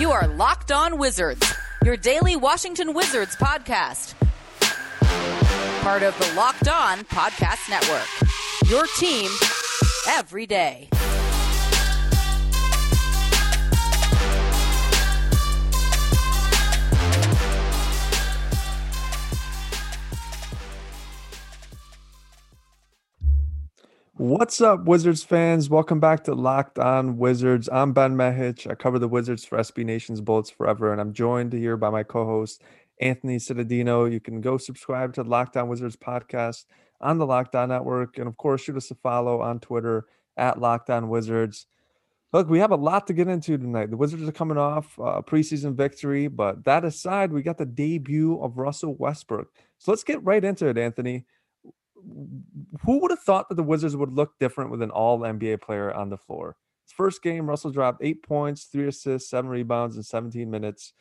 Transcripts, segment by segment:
You are Locked On Wizards, your daily Washington Wizards podcast part of the Locked On Podcast Network. Your team every day. What's up, Wizards fans? Welcome back to Locked On Wizards. I'm Ben Mehich. I cover the Wizards for SB Nation's Bullets Forever, and I'm joined here by my co-host Anthony Cittadino. You can go subscribe to the Locked On Wizards podcast on the Locked On Network. And of course, shoot us a follow on Twitter at Locked On Wizards. Look, we have a lot to get into tonight. The Wizards are coming off a preseason victory, but that aside, we got the debut of Russell Westbrook. So let's get right into it, Anthony. Who would have thought that the Wizards would look different with an all NBA player on the floor? His first game, Russell dropped eight points, three assists, seven rebounds in 17 minutes.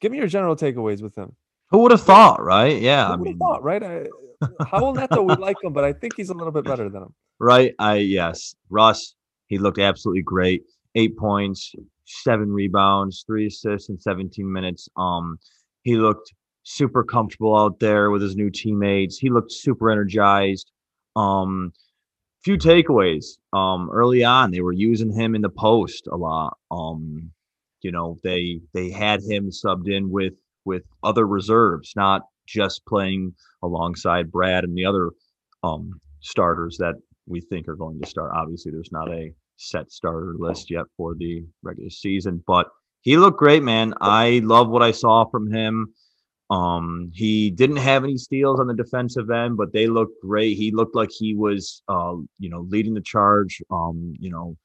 Give me your general takeaways with him. Who would have thought, right? Yeah, Who I mean, thought, right? I, Raul Neto, we like him, but I think he's a little bit better than him. Right. I yes, Russ. He looked absolutely great. Eight points, seven rebounds, three assists in 17 minutes. Um, he looked super comfortable out there with his new teammates. He looked super energized. Um, few takeaways. Um, early on, they were using him in the post a lot. Um, you know, they they had him subbed in with with other reserves, not just playing alongside Brad and the other um, starters that we think are going to start. Obviously, there's not a set starter list yet for the regular season, but he looked great, man. I love what I saw from him. Um, he didn't have any steals on the defensive end, but they looked great. He looked like he was, uh, you know, leading the charge. Um, you know,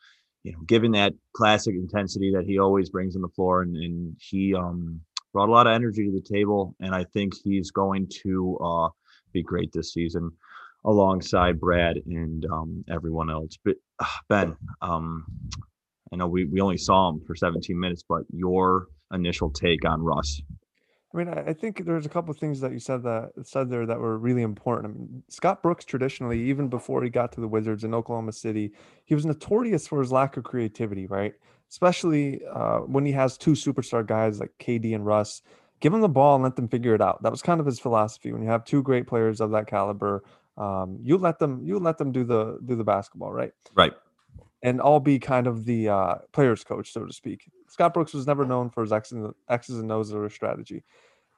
you know, given that classic intensity that he always brings on the floor, and, and he, um, brought a lot of energy to the table, and I think he's going to uh, be great this season alongside Brad and um, everyone else. But uh, Ben, um, I know we, we only saw him for 17 minutes, but your initial take on Russ. I mean, I think there's a couple of things that you said that said there that were really important. I mean, Scott Brooks traditionally, even before he got to the Wizards in Oklahoma City, he was notorious for his lack of creativity, right? especially uh, when he has two superstar guys like KD and Russ. Give them the ball and let them figure it out. That was kind of his philosophy. When you have two great players of that caliber, um, you let them you let them do the do the basketball, right? Right. And I'll be kind of the uh, players coach, so to speak. Scott Brooks was never known for his X's and, X's and O's or strategy.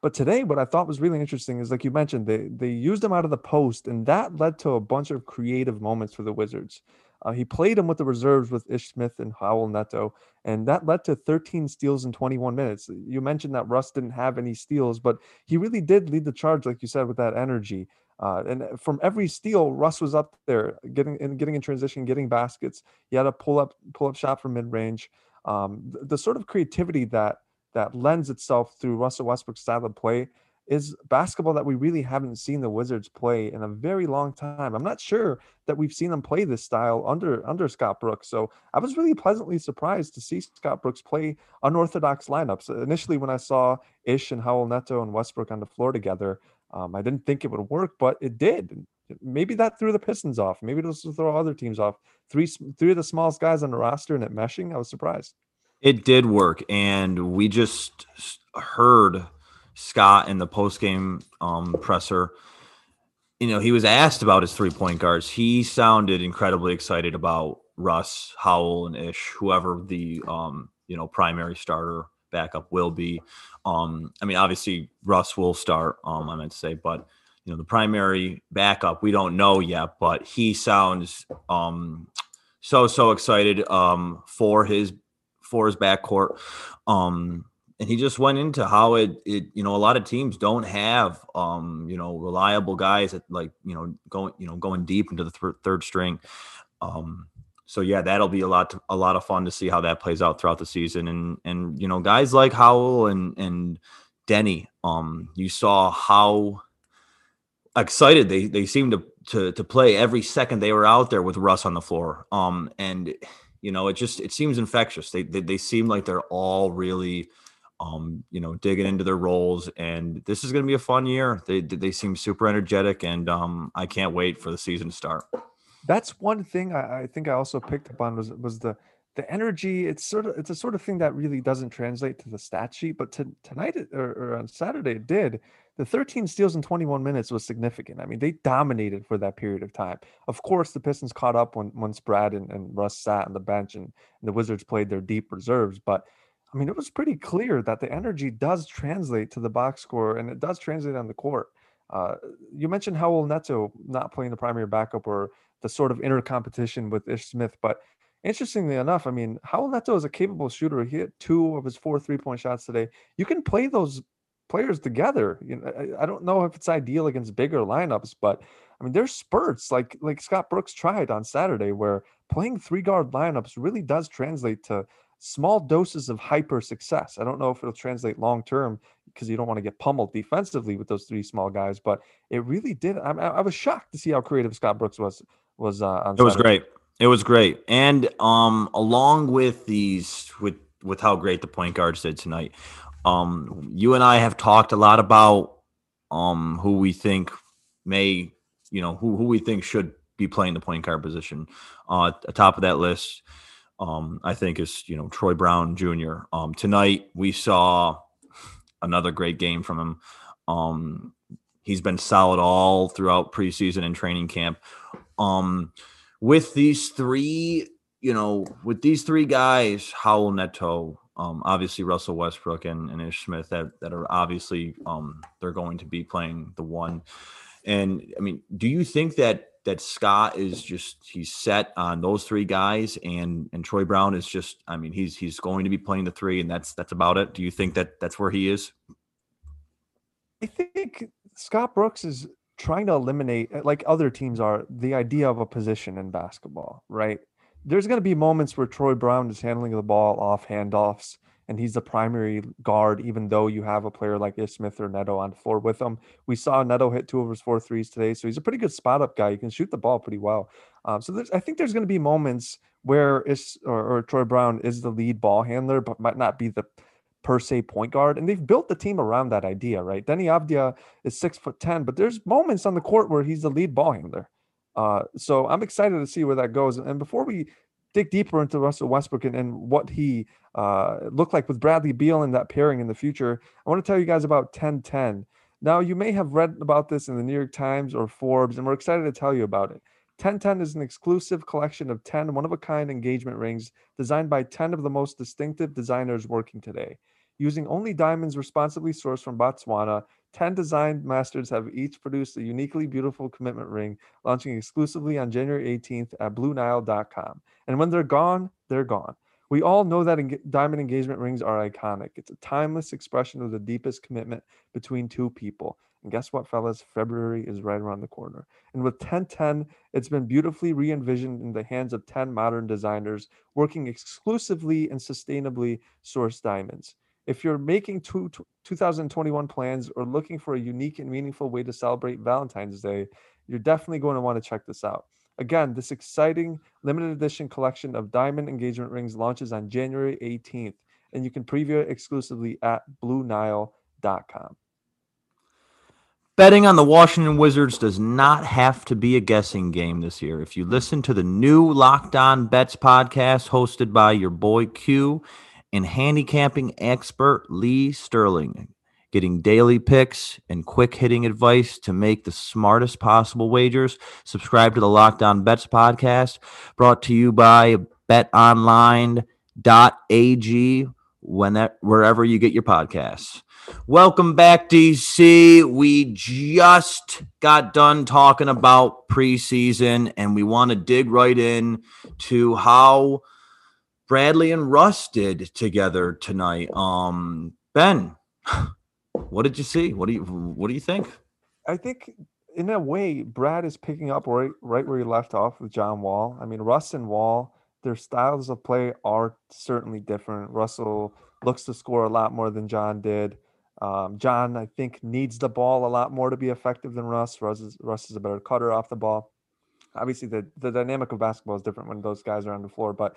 But today, what I thought was really interesting is, like you mentioned, they they used him out of the post, and that led to a bunch of creative moments for the Wizards. Uh, he played him with the reserves with Ish Smith and Raul Neto, and that led to 13 steals in 21 minutes. You mentioned that Russ didn't have any steals, but he really did lead the charge, like you said, with that energy. Uh, and uh, from every steal, Russ was up there, getting in, getting in transition, getting baskets. He had a pull up pull up shot from mid range. Um, the, the sort of creativity that that lends itself through Russell Westbrook's style of play is basketball that we really haven't seen the Wizards play in a very long time. I'm not sure that we've seen them play this style under under Scott Brooks. So I was really pleasantly surprised to see Scott Brooks play unorthodox lineups. Initially, when I saw Ish and Raul Neto and Westbrook on the floor together, um, I didn't think it would work, but it did. Maybe that threw the Pistons off. Maybe it'll throw other teams off. Three three of the smallest guys on the roster and it meshing. I was surprised. It did work, and we just heard Scott in the post game um, presser. You know, he was asked about his three point guards. He sounded incredibly excited about Russ, Raul and Ish, whoever the um, you know primary starter backup will be. Um, I mean, obviously Russ will start. Um, I meant to say, but you know, the primary backup we don't know yet. But he sounds um so so excited um for his for his backcourt. Um, and he just went into how it it you know a lot of teams don't have um you know reliable guys that like you know going you know going deep into the th- third string um so yeah, that'll be a lot to, a lot of fun to see how that plays out throughout the season. And and you know, guys like Raul and and Deni, um, you saw how excited they they seemed to to to play every second they were out there with Russ on the floor. Um, and you know, it just it seems infectious. They they, they seem like they're all really um, you know, digging into their roles. And this is going to be a fun year. They they seem super energetic, and um, I can't wait for the season to start. That's one thing I, I think I also picked up on was was the the energy. It's sort of it's a sort of thing that really doesn't translate to the stat sheet, but to, tonight or, or on Saturday it did. The 13 steals in 21 minutes was significant. I mean, they dominated for that period of time. Of course, the Pistons caught up when once Brad and, and Russ sat on the bench and, and the Wizards played their deep reserves, but I mean, it was pretty clear that the energy does translate to the box score and it does translate on the court. Uh, you mentioned Raul Neto not playing the primary backup or the sort of inner competition with Ish Smith, but interestingly enough, I mean, Raul Neto is a capable shooter. He hit two of his four three point shots today. You can play those players together. You know, I, I don't know if it's ideal against bigger lineups, but I mean, there's spurts like like Scott Brooks tried on Saturday where playing three guard lineups really does translate to small doses of hyper success. I don't know if it'll translate long term because you don't want to get pummeled defensively with those three small guys, but it really did. I, I was shocked to see how creative Scott Brooks was. Was uh, it was great. It was great, and um, along with these, with with how great the point guards did tonight, um, you and I have talked a lot about um who we think may, you know, who who we think should be playing the point guard position. Uh, at the top of that list, um, I think is you know Troy Brown Jr. Um, tonight we saw another great game from him. Um, he's been solid all throughout preseason and training camp. Um, with these three, you know, with these three guys, Raul Neto, um, obviously Russell Westbrook and, and Ish Smith, that that are obviously um, they're going to be playing the one. And I mean, do you think that that Scott is just he's set on those three guys and and Troy Brown is just I mean he's he's going to be playing the three and that's that's about it. Do you think that that's where he is? I think Scott Brooks is trying to eliminate like other teams are the idea of a position in basketball, right? There's going to be moments where Troy Brown is handling the ball off handoffs and he's the primary guard, even though you have a player like Ish Smith or Neto on the floor with him. We saw Neto hit two of his four threes today, so he's a pretty good spot up guy. He can shoot the ball pretty well. Um, so I think there's going to be moments where is or, or Troy Brown is the lead ball handler, but might not be the per se point guard. And they've built the team around that idea, right? Deni Avdija is six foot ten, but there's moments on the court where he's the lead ball handler. Uh, so I'm excited to see where that goes. And before we dig deeper into Russell Westbrook and, and what he uh, looked like with Bradley Beal in that pairing in the future, I want to tell you guys about 1010. Now, you may have read about this in the New York Times or Forbes, and we're excited to tell you about it. 1010 is an exclusive collection of 10 one of a kind engagement rings designed by 10 of the most distinctive designers working today. Using only diamonds responsibly sourced from Botswana, 10 design masters have each produced a uniquely beautiful commitment ring, launching exclusively on January 18th at BlueNile.com. And when they're gone, they're gone. We all know that en- diamond engagement rings are iconic. It's a timeless expression of the deepest commitment between two people. And guess what, fellas? February is right around the corner. And with 1010, it's been beautifully re envisioned in the hands of 10 modern designers working exclusively and sustainably sourced diamonds. If you're making two, 2021 plans or looking for a unique and meaningful way to celebrate Valentine's Day, you're definitely going to want to check this out. Again, this exciting limited edition collection of diamond engagement rings launches on January 18th, and you can preview it exclusively at BlueNile.com. Betting on the Washington Wizards does not have to be a guessing game this year. If you listen to the new Locked On Bets podcast hosted by your boy Q, and handicapping expert Lee Sterling, getting daily picks and quick hitting advice to make the smartest possible wagers. Subscribe to the Locked On Bets podcast, brought to you by betonline.ag, when that, wherever you get your podcasts. Welcome back, DC. We just got done talking about preseason, and we want to dig right in to how Bradley and Russ did together tonight. Um, Ben, what did you see? What do you what do you think? I think in a way, Brad is picking up right right where he left off with John Wall. I mean, Russ and Wall their styles of play are certainly different. Russell looks to score a lot more than John did. Um, John, I think, needs the ball a lot more to be effective than Russ. Russ is, Russ is a better cutter off the ball. Obviously, the, the dynamic of basketball is different when those guys are on the floor, but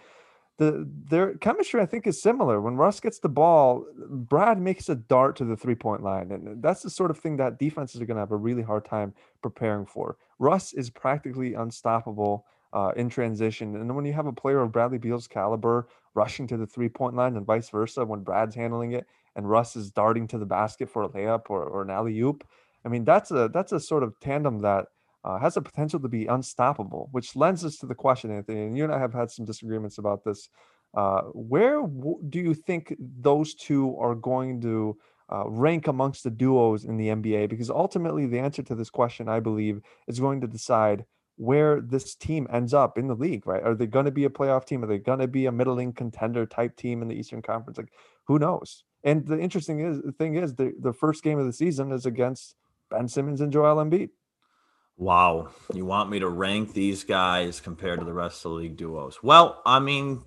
the their chemistry I think is similar. When Russ gets the ball, Brad makes a dart to the three point line, and that's the sort of thing that defenses are going to have a really hard time preparing for. Russ is practically unstoppable uh, in transition, and when you have a player of Bradley Beal's caliber rushing to the three point line, and vice versa, when Brad's handling it and Russ is darting to the basket for a layup or, or an alley oop, I mean that's a that's a sort of tandem that uh, has the potential to be unstoppable, which lends us to the question, Anthony. And you and I have had some disagreements about this. Uh, where w- do you think those two are going to uh, rank amongst the duos in the NBA? Because ultimately, the answer to this question, I believe, is going to decide where this team ends up in the league, right? Are they going to be a playoff team? Are they going to be a middling contender type team in the Eastern Conference? Like, who knows? And the interesting is, the thing is, the, the first game of the season is against Ben Simmons and Joel Embiid. Wow. You want me to rank these guys compared to the rest of the league duos? Well, I mean,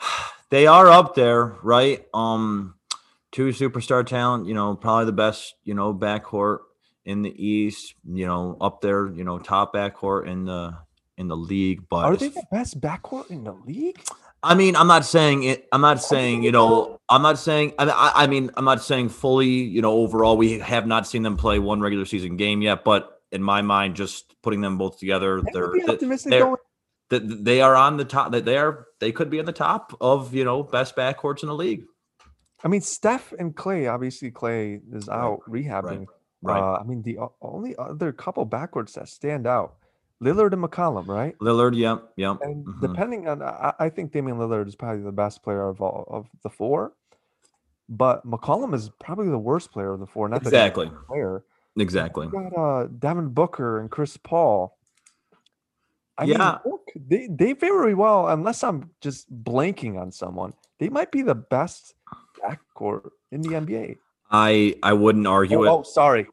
they are up there, right? Um, two superstar talent, you know, probably the best, you know, backcourt in the East, you know, up there, you know, top backcourt in the in the league. But are they the best backcourt in the league? I mean, I'm not saying it. I'm not saying you know. I'm not saying. I, I mean, I'm not saying fully. You know, overall, we have not seen them play one regular season game yet. But in my mind, just putting them both together, they're, they're, they're they are on the top. That they are they could be on the top of you know best backcourts in the league. I mean, Steph and Clay. Obviously, Clay is out right. rehabbing. Right. Uh, I mean, the only other couple backcourts that stand out. Lillard and McCollum, right? Lillard, yeah, yeah. And mm-hmm. depending on, I, I, think Damian Lillard is probably the best player of all of the four, but McCollum is probably the worst player of the four. Not exactly player, Exactly. got uh, Devin Booker and Chris Paul. I yeah. Mean, they, they very well, unless I'm just blanking on someone, they might be the best backcourt in the NBA. I I wouldn't argue oh, it. Oh, sorry.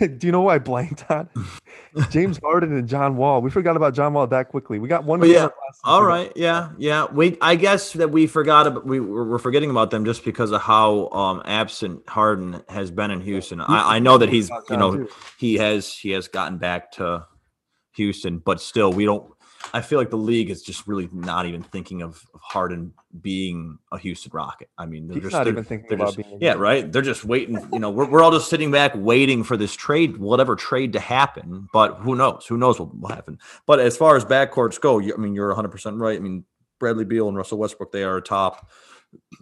Do you know who I blanked on? James Harden and John Wall. We forgot about John Wall that quickly. We got one. Oh, yeah. All right. Yeah. Yeah. We. I guess that we forgot. About, we were forgetting about them just because of how um, absent Harden has been in Houston. I, I know that he's. You know, he has. He has gotten back to Houston, but still, we don't. I feel like the league is just really not even thinking of, of Harden being a Houston Rocket. I mean, they're He's just not even thinking about just, being. Yeah, right. They're just waiting. You know, we're, we're all just sitting back waiting for this trade, whatever trade to happen. But who knows? Who knows what will happen? But as far as backcourts go, I mean, you're 100 percent right. I mean, Bradley Beal and Russell Westbrook, they are top.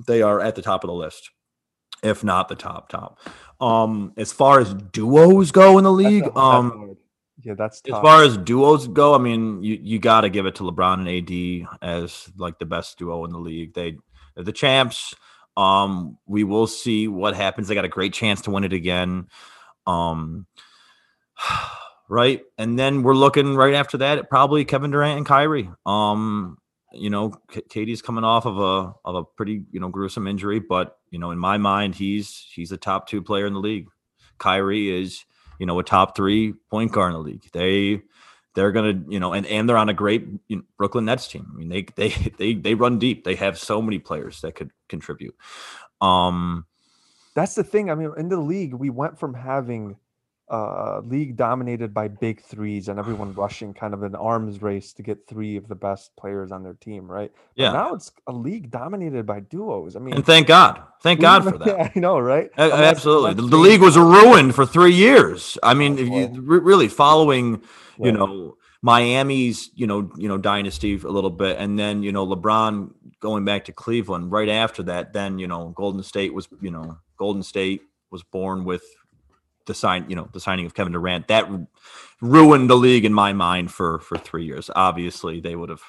They are at the top of the list, if not the top top. Um, as far as duos go in the league, um yeah, that's tough. as far as duos go. I mean, you you got to give it to LeBron and AD as like the best duo in the league. They they're the champs. Um, we will see what happens. They got a great chance to win it again. Um, right, and then we're looking right after that probably Kevin Durant and Kyrie. Um, you know, KD's coming off of a of a pretty you know gruesome injury, but you know, in my mind, he's he's a top two player in the league. Kyrie is you know, a top three point guard in the league. They they're gonna, you know, and and they're on a great you know, Brooklyn Nets team. I mean, they they they they run deep. They have so many players that could contribute. Um, that's the thing. I mean, in the league, we went from having uh, league dominated by big threes and everyone rushing kind of an arms race to get three of the best players on their team, right? But yeah. now it's a league dominated by duos. I mean, and thank God, thank God for that. Yeah, I know, right? absolutely, the, the, league was ruined for three years. I mean, you, really following, you know. Miami's, you know, you know, dynasty a little bit, and then you know LeBron going back to Cleveland right after that. Then you know Golden State was, you know, Golden State was born with the sign, you know, the signing of Kevin Durant that ruined the league in my mind for for three years. Obviously, they would have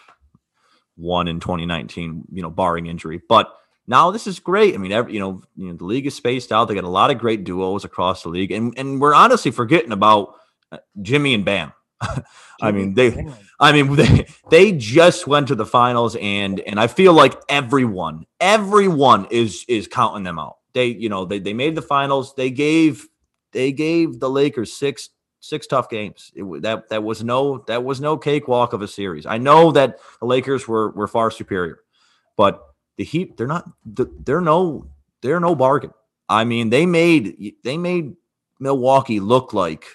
won in 2019, you know, barring injury. But now this is great. I mean, every, you know, you know, the league is spaced out. They got a lot of great duos across the league, and and we're honestly forgetting about uh, Jimmy and Bam. I mean, they, I mean, they, they just went to the finals, and and I feel like everyone, everyone is is counting them out. They, you know, they they made the finals. They gave they gave the Lakers six six tough games. It, that that was no that was no cakewalk of a series. I know that the Lakers were were far superior, but the Heat they're not they're no they're no bargain. I mean, they made they made Milwaukee look like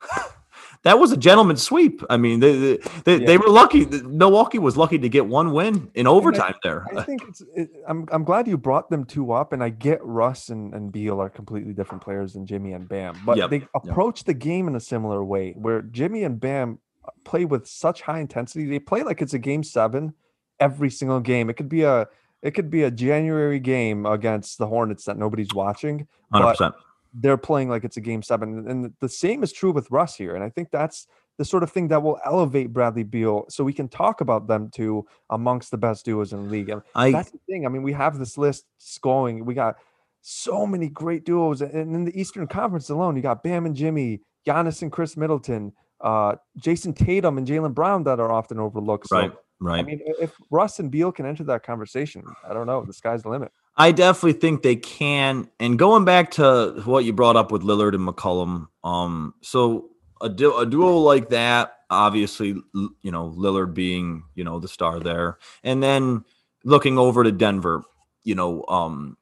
that was a gentleman's sweep. I mean, they they, they, yeah. they, were lucky. Milwaukee was lucky to get one win in overtime I, there. I think it's. It, I'm I'm glad you brought them two up, and I get Russ and, and Beal are completely different players than Jimmy and Bam, but yep. they approach yep. the game in a similar way, where Jimmy and Bam play with such high intensity. They play like it's a game seven every single game. It could be a it could be a January game against the Hornets that nobody's watching. 100% they're playing like it's a game seven. And the same is true with Russ here. And I think that's the sort of thing that will elevate Bradley Beal so we can talk about them two amongst the best duos in the league. And I, that's the thing. I mean, we have this list going. We got so many great duos. And in the Eastern Conference alone, you got Bam and Jimmy, Giannis and Khris Middleton, uh, Jayson Tatum and Jaylen Brown that are often overlooked. So, right, right. I mean, if Russ and Beal can enter that conversation, I don't know. The sky's the limit. I definitely think they can. And going back to what you brought up with Lillard and McCollum, um, so a, du- a duo like that, obviously, you know, Lillard being, you know, the star there, and then looking over to Denver, you know, um,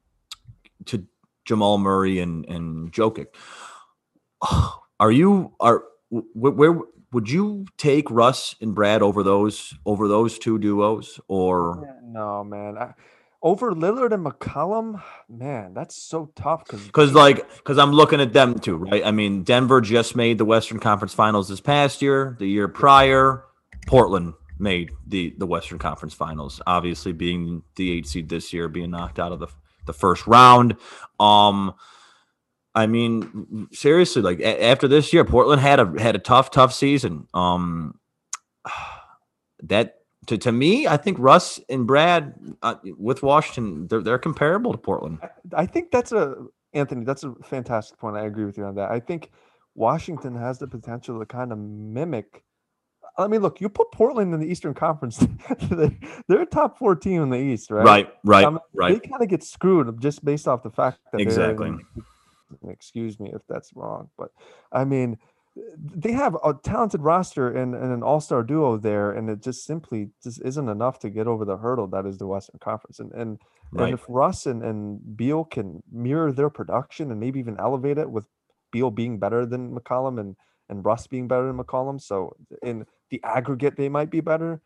to Jamal Murray and and Jokic. Are you are where, where would you take Russ and Brad over those over those two duos or no man? I, over Lillard and McCollum, man, that's so tough because because like because I'm looking at them too, right? I mean, Denver just made the Western Conference Finals this past year. The year prior, Portland made the the Western Conference Finals. Obviously, being the eight seed this year, being knocked out of the the first round. Um, I mean, seriously, like a- after this year, Portland had a had a tough, tough season. Um, that to, to me, I think Russ and Brad uh, with Washington, they're, they're comparable to Portland. I, I think that's a Anthony. That's a fantastic point. I agree with you on that. I think Washington has the potential to kind of mimic. I mean, look, you put Portland in the Eastern Conference; they're a top four team in the East, right? Right, right, um, right. They kind of get screwed just based off the fact that exactly. In, excuse me if that's wrong, but I mean, they have a talented roster and, and an all-star duo there and it just simply just isn't enough to get over the hurdle that is the western conference and and, right. and if russ and, and beal can mirror their production and maybe even elevate it with beal being better than mccollum and and russ being better than mccollum so in the aggregate they might be better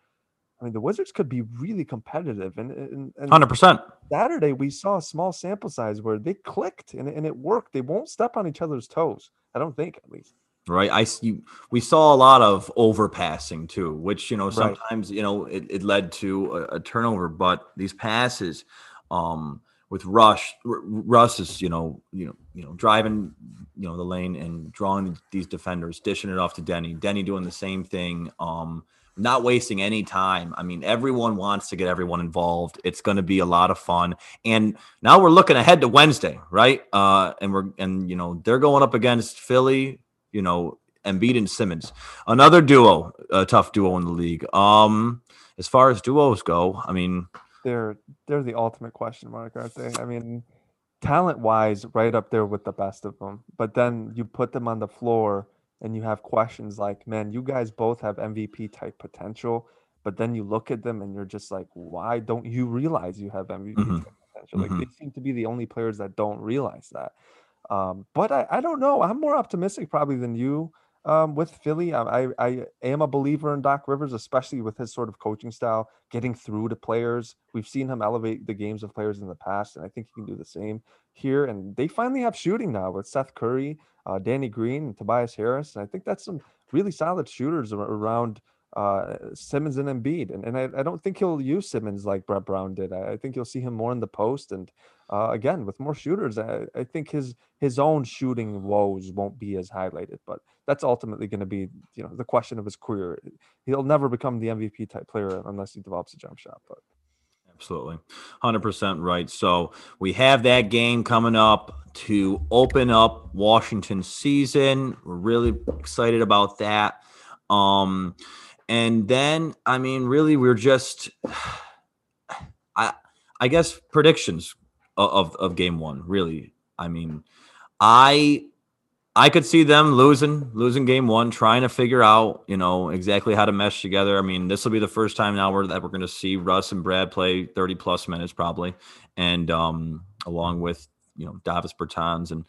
I mean, the Wizards could be really competitive, and and, and 100%. Saturday we saw a small sample size where they clicked and, and it worked. They won't step on each other's toes. I don't think, at least right? I you, we saw a lot of overpassing too, which you know sometimes right. you know it, it led to a, a, turnover, but these passes um, with Rush, R- Russ is you know you know you know driving you know the lane and drawing these defenders, dishing it off to Deni, Deni doing the same thing. Um, not wasting any time. I mean, everyone wants to get everyone involved. It's going to be a lot of fun. And now we're looking ahead to Wednesday, right? Uh, and we're and you know they're going up against Philly, you know, Embiid and Simmons. Another duo, a tough duo in the league. Um, as far as duos go, I mean, they're they're the ultimate question mark, aren't they? I mean, talent wise, right up there with the best of them. But then you put them on the floor and you have questions like, man, you guys both have MVP type potential. But then you look at them and you're just like, why don't you realize you have MVP mm-hmm. potential? Like mm-hmm. they seem to be the only players that don't realize that. Um, but I, I don't know. I'm more optimistic probably than you um, with Philly. I, I, I am a believer in Doc Rivers, especially with his sort of coaching style, getting through to players. We've seen him elevate the games of players in the past, and I think he can do the same here. And they finally have shooting now with Seth Curry, uh, Danny Green, Tobias Harris. And I think that's some really solid shooters around uh, Simmons and Embiid. And, and I, I, don't think he'll use Simmons like Brett Brown did. I, I think you'll see him more in the post. And uh, again, with more shooters, I, I, think his his own shooting woes won't be as highlighted. But that's ultimately going to be you know the question of his career. He'll never become the MVP type player unless he develops a jump shot. But absolutely, hundred percent right. So we have that game coming up to open up Washington season. We're really excited about that. Um, and then, I mean, really, we're just, I, I guess predictions of, of, game one. Really, I mean, I I could see them losing, losing game one, trying to figure out, you know, exactly how to mesh together. I mean, this will be the first time now we're, that we're going to see Russ and Brad play 30 plus minutes probably, and um, along with you know Davis Bertans and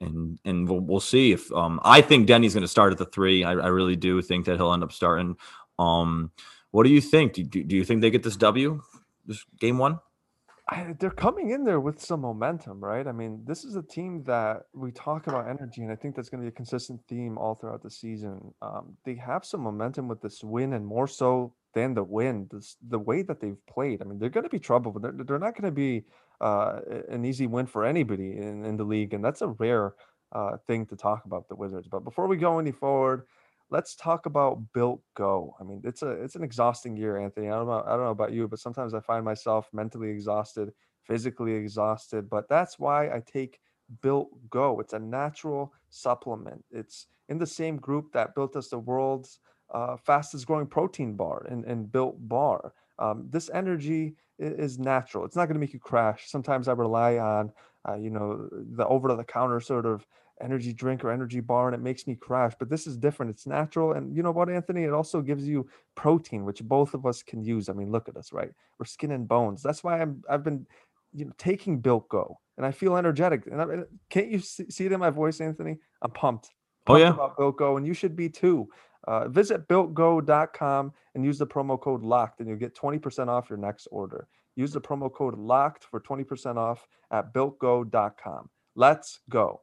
and and we'll, we'll see if um, I think Deni's going to start at the three. I, I, really do think that he'll end up starting. Um, what do you think? Do, do, do you think they get this W, this game one? I, they're coming in there with some momentum, right? I mean, this is a team that we talk about energy, and I think that's going to be a consistent theme all throughout the season. Um, they have some momentum with this win, and more so than the win, this, the way that they've played. I mean, they're going to be trouble, but they're, they're not going to be uh, an easy win for anybody in, in the league, and that's a rare uh, thing to talk about the Wizards. But before we go any forward, let's talk about built go. I mean, it's a it's an exhausting year, Anthony. I don't know I don't know about you, but sometimes I find myself mentally exhausted, physically exhausted. But that's why I take built go. It's a natural supplement. It's in the same group that built us the world's uh, fastest growing protein bar and, and built bar. Um, this energy is natural. It's not going to make you crash. Sometimes I rely on, uh, you know, the over the counter sort of energy drink or energy bar and it makes me crash. But this is different. It's natural. And you know what, Anthony? It also gives you protein, which both of us can use. I mean, look at us, right? We're skin and bones. That's why I'm I've been you know taking Built Go and I feel energetic. And I, can't you see, see it in my voice, Anthony? I'm pumped. Oh, pumped oh yeah. About Built Go, and you should be too. Uh, visit builtgo.com and use the promo code locked and you'll get 20% off your next order. Use the promo code locked for 20% off at builtgo.com. Let's go.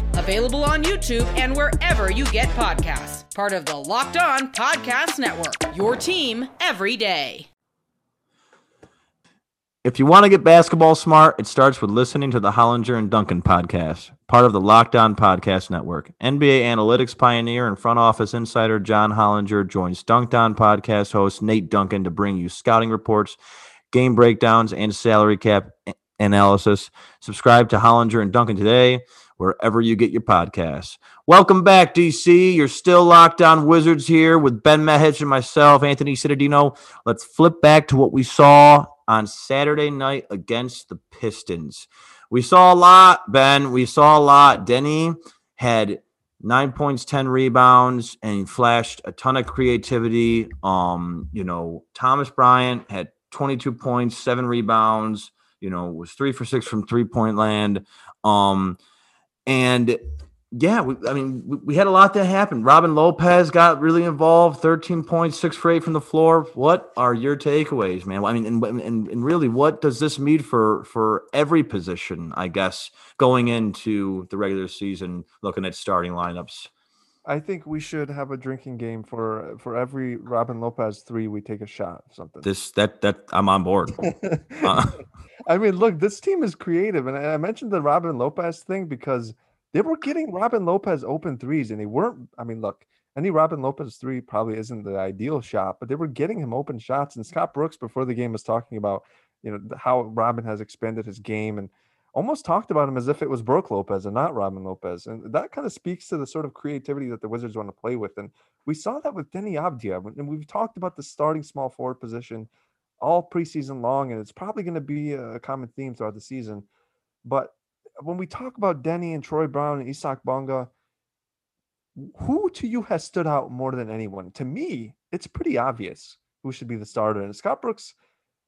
available on YouTube and wherever you get podcasts part of the Locked On Podcast Network. Your team every day. If you want to get basketball smart, it starts with listening to the Hollinger and Duncan podcast, part of the Locked On Podcast Network. NBA analytics pioneer and front office insider John Hollinger joins Dunked On podcast host Nate Duncan to bring you scouting reports, game breakdowns, and salary cap analysis. Subscribe to Hollinger and Duncan today wherever you get your podcasts. Welcome back, DC. You're still locked on Wizards here with Ben Mehich and myself, Anthony Cittadino. Let's flip back to what we saw on Saturday night against the Pistons. We saw a lot, Ben. We saw a lot. Deni had nine points, 10 rebounds, and he flashed a ton of creativity. Um, you know, Thomas Bryant had 22 points, seven rebounds, you know, was three for six from three point land. Um, and yeah, we, I mean, we, we, had a lot that happened. Robin Lopez got really involved, 13 points, six for eight from the floor. What are your takeaways, man? I mean, and, and, and really, what does this mean for, for every position, I guess, going into the regular season, looking at starting lineups? I think we should have a drinking game for for every Robin Lopez three. We take a shot, something. This that that I'm on board. uh, I mean, look, this team is creative, and I mentioned the Robin Lopez thing because they were getting Robin Lopez open threes, and they weren't. I mean, look, any Robin Lopez three probably isn't the ideal shot, but they were getting him open shots. And Scott Brooks before the game was talking about, you know, how Robin has expanded his game and almost talked about him as if it was Brook Lopez and not Robin Lopez. And that kind of speaks to the sort of creativity that the Wizards want to play with. And we saw that with Deni Avdija. And we've talked about the starting small forward position all preseason long, and it's probably going to be a common theme throughout the season. But when we talk about Deni and Troy Brown and Isaac Bonga, who to you has stood out more than anyone? To me, it's pretty obvious who should be the starter. And Scott Brooks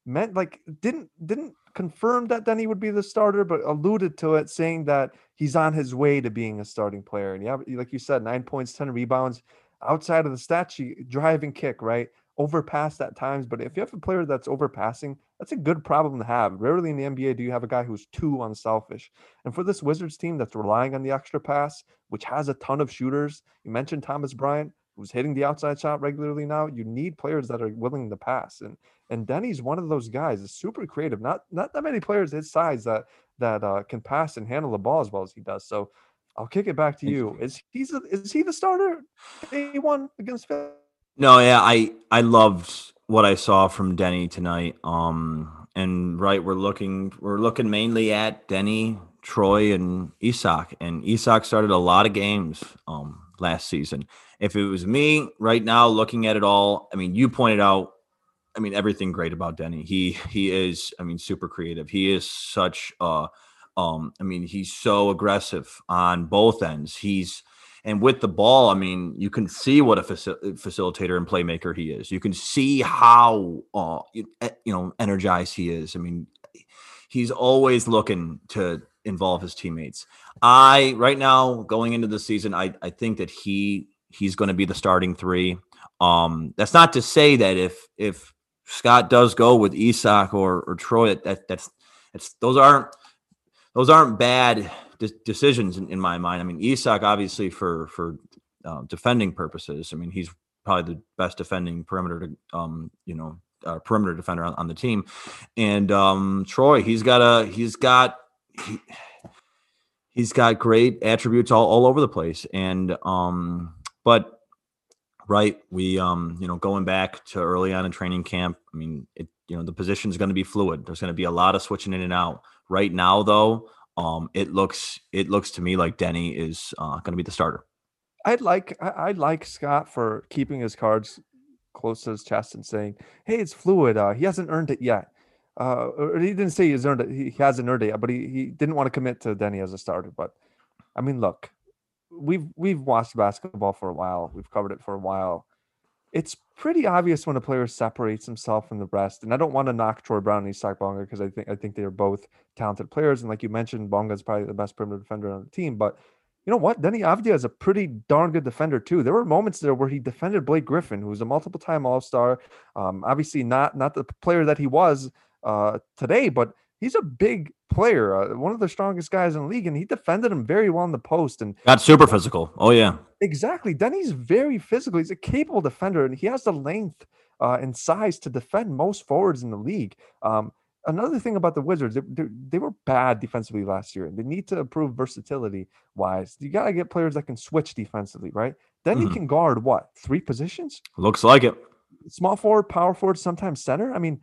meant like didn't didn't confirm that Deni would be the starter, but alluded to it, saying that he's on his way to being a starting player. And yeah, like you said, nine points, ten rebounds, outside of the stat sheet, drive and kick, right? overpassed at times, but if you have a player that's overpassing, that's a good problem to have. Rarely in the NBA do you have a guy who's too unselfish. And for this Wizards team that's relying on the extra pass, which has a ton of shooters, you mentioned Thomas Bryant, who's hitting the outside shot regularly now. You need players that are willing to pass. And and Deni's one of those guys. Is super creative. Not not that many players his size that that uh, can pass and handle the ball as well as he does. So I'll kick it back to you. Is he's a, is he the starter day one against Philly? No, yeah, I I loved what I saw from Deni tonight. Um, and right, we're looking we're looking mainly at Deni, Troy, and Isaac. And Isaac started a lot of games um last season. If it was me right now looking at it all, I mean, you pointed out I mean everything great about Deni. He he is I mean super creative. He is such uh um I mean he's so aggressive on both ends. He's and with the ball, I mean, you can see what a facil- facilitator and playmaker he is. You can see how uh, you, you know energized he is. I mean, he's always looking to involve his teammates. I right now going into the season, I I think that he he's going to be the starting three. Um, that's not to say that if if Scott does go with Isaac or or Troy, that that's it's those aren't those aren't bad de- decisions in, in, my mind. I mean, Isaac obviously for for uh, defending purposes. I mean, he's probably the best defending perimeter to um, you know uh, perimeter defender on, on, the team, and um, Troy he's got a he's got. He, he's got great attributes all, all over the place and um but right we um you know going back to early on in training camp i mean it you know the position is going to be fluid. There's going to be a lot of switching in and out. Right now though um it looks it looks to me like deni is uh, going to be the starter. I'd like i'd like scott for keeping his cards close to his chest and saying hey it's fluid uh he hasn't earned it yet. Uh or he didn't say he's earned it he hasn't earned it yet but he, he didn't want to commit to deni as a starter but i mean look we've we've watched basketball for a while. We've covered it for a while. It's pretty obvious when a player separates himself from the rest. And I don't want to knock Troy Brown and Isaac Bonga because I think I think they are both talented players. And like you mentioned, Bonga is probably the best perimeter defender on the team. But you know what? Deni Avdija is a pretty darn good defender too. There were moments there where he defended Blake Griffin, who's a multiple time All Star. Um, obviously not not the player that he was uh, today, but he's a big player, uh, one of the strongest guys in the league, and he defended him very well in the post and got super physical. Oh yeah, exactly. Deni's very physical. He's a capable defender, and he has the length uh, and size to defend most forwards in the league. Um, another thing about the Wizards, they, they, were bad defensively last year, and they need to improve versatility wise. You got to get players that can switch defensively, right? Then mm-hmm. can guard what three positions? Looks like it. Small forward, power forward, sometimes center. I mean,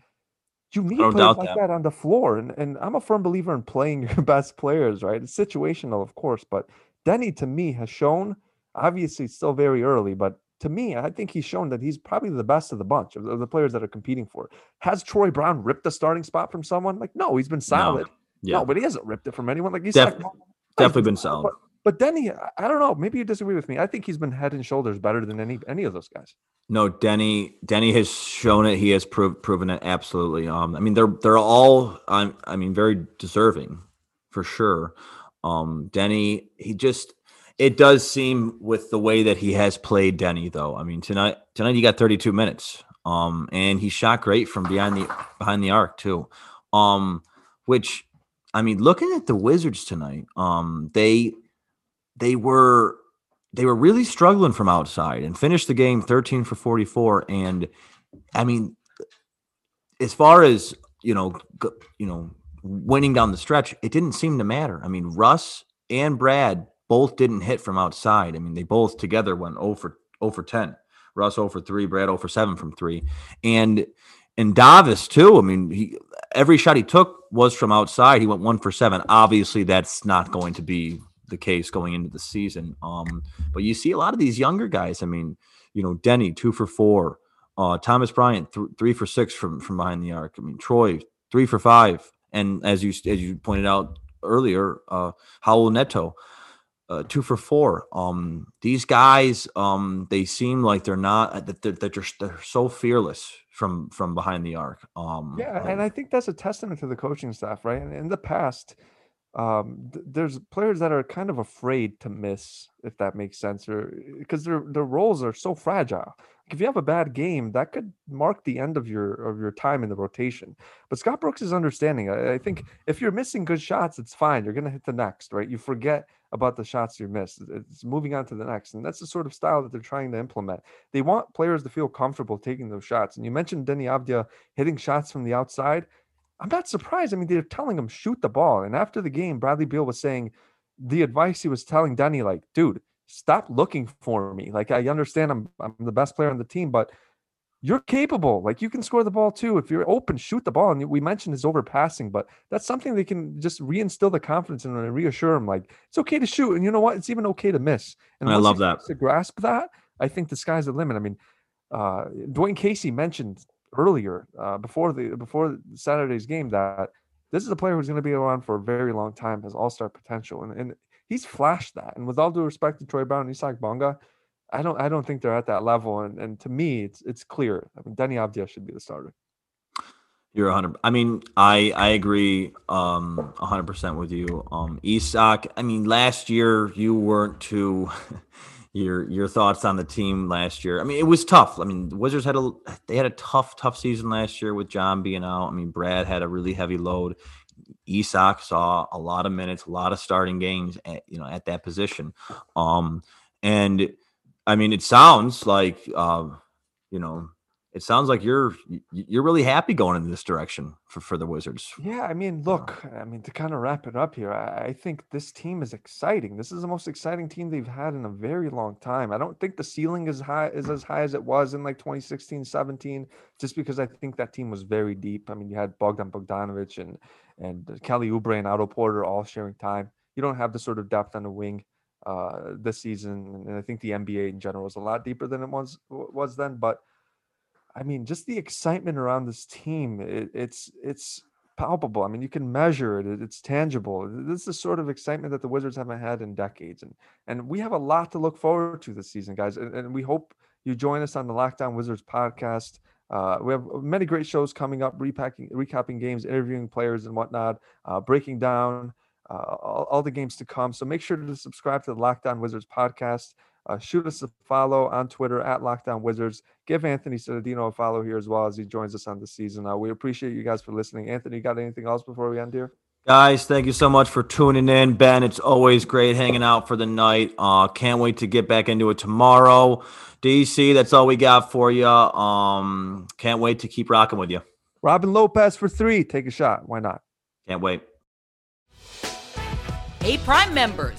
you need players like that. that. on the floor. And, and I'm a firm believer in playing your best players, right? It's situational, of course, but Deni to me has shown, obviously still very early, but to me, I think he's shown that he's probably the best of the bunch of the players that are competing for. It. Has Troy Brown ripped the starting spot from someone? Like, no, he's been solid. No, yeah. no but he hasn't ripped it from anyone. Like he's Def- like, definitely been solid. But, Deni, I don't know. Maybe you disagree with me. I think he's been head and shoulders better than any any of those guys. No, Deni. Deni has shown it. He has prov- proven it absolutely. Um, I mean, they're they're all. I mean, very deserving, for sure. Um, Deni. He just. It does seem with the way that he has played Deni, though. I mean, tonight tonight he got 32 minutes. Um, and he shot great from behind the behind the arc too. Um, which I mean, looking at the Wizards tonight, um, they they were they were really struggling from outside and finished the game 13 for 44 and i mean as far as you know you know winning down the stretch it didn't seem to matter i mean russ and brad both didn't hit from outside i mean they both together went oh over over 10 russ oh over 3 brad over 7 from 3 and and Davis too. I mean, he every shot he took was from outside. He went one for seven. Obviously, that's not going to be the case going into the season. Um, but you see a lot of these younger guys. I mean, you know, Deni two for four, uh, Thomas Bryant th- three for six from from behind the arc. I mean, Troy three for five, and as you as you pointed out earlier, uh, Raul Neto. Uh, two for four. Um, these guys, um, they seem like they're not that they're, that they're, they're so fearless from from behind the arc. Um, yeah, and I think that's a testament to the coaching staff, right? And in the past, um th- there's players that are kind of afraid to miss if that makes sense or because their their roles are so fragile. If you have a bad game that could mark the end of your of your time in the rotation. But scott brooks is understanding I, I think if you're missing good shots it's fine you're to hit the next right? You forget about the shots you missed it's moving on to the next and that's the sort of style that they're trying to implement. They want players to feel comfortable taking those shots and you mentioned Deni Avdija hitting shots from the outside I'm not surprised. I mean, they're telling him shoot the ball. And after the game, Bradley Beal was saying the advice he was telling Deni, like, dude, stop looking for me. Like, I understand I'm I'm the best player on the team, but you're capable. Like you can score the ball too. If you're open, shoot the ball. And we mentioned his overpassing, but that's something they can just reinstill the confidence in and reassure him. Like it's okay to shoot, and you know what? It's even okay to miss. And I love that to grasp that. I think the sky's the limit. I mean, uh, Dwane Casey mentioned earlier uh, before the before Saturday's game that this is a player who's going to be around for a very long time, has all star potential, and, and he's flashed that. And with all due respect to Troy Brown and Isaac Bonga, I don't I don't think they're at that level. And and to me, it's it's clear. I mean, Deni Avdija should be the starter. You're 100. I mean, I I agree um 100 percent with you. Um, Isaac. I mean, last year you weren't too. your your thoughts on the team last year. I mean, it was tough. I mean, Wizards had a they had a tough tough season last year with John being out. I mean, Brad had a really heavy load. Isaac saw a lot of minutes, a lot of starting games, at, you know, at that position. Um, and I mean, it sounds like, uh, you know, it sounds like you're you're really happy going in this direction for, for the Wizards. Yeah, I mean, look, I mean, to kind of wrap it up here, I, I, think this team is exciting. This is the most exciting team they've had in a very long time. I don't think the ceiling is high is as high as it was in like 2016, 17, just because I think that team was very deep. I mean, you had Bogdan Bogdanovic and and Kelly Oubre and Otto Porter all sharing time. You don't have the sort of depth on the wing uh, this season, and I think the NBA in general is a lot deeper than it was was then. But I mean, just the excitement around this team, it, it's it's palpable. I mean, you can measure it; it's tangible. This is the sort of excitement that the Wizards haven't had in decades, and and we have a lot to look forward to this season, guys. And, and we hope you join us on the Locked On Wizards podcast. Uh, we have many great shows coming up, repacking, recapping games, interviewing players and whatnot, uh, breaking down uh, all, all, the games to come. So make sure to subscribe to the Locked On Wizards podcast. Uh, shoot us a follow on Twitter at Locked On Wizards. Give Anthony Citadino a follow here as well as he joins us on the season. Uh, we appreciate you guys for listening. Anthony, got anything else before we end here? Guys, thank you so much for tuning in. Ben, it's always great hanging out for the night. Uh, can't wait to get back into it tomorrow. DC, that's all we got for you. Um, can't wait to keep rocking with you. Robin Lopez for three. Take a shot. Why not? Can't wait. Hey, Prime members,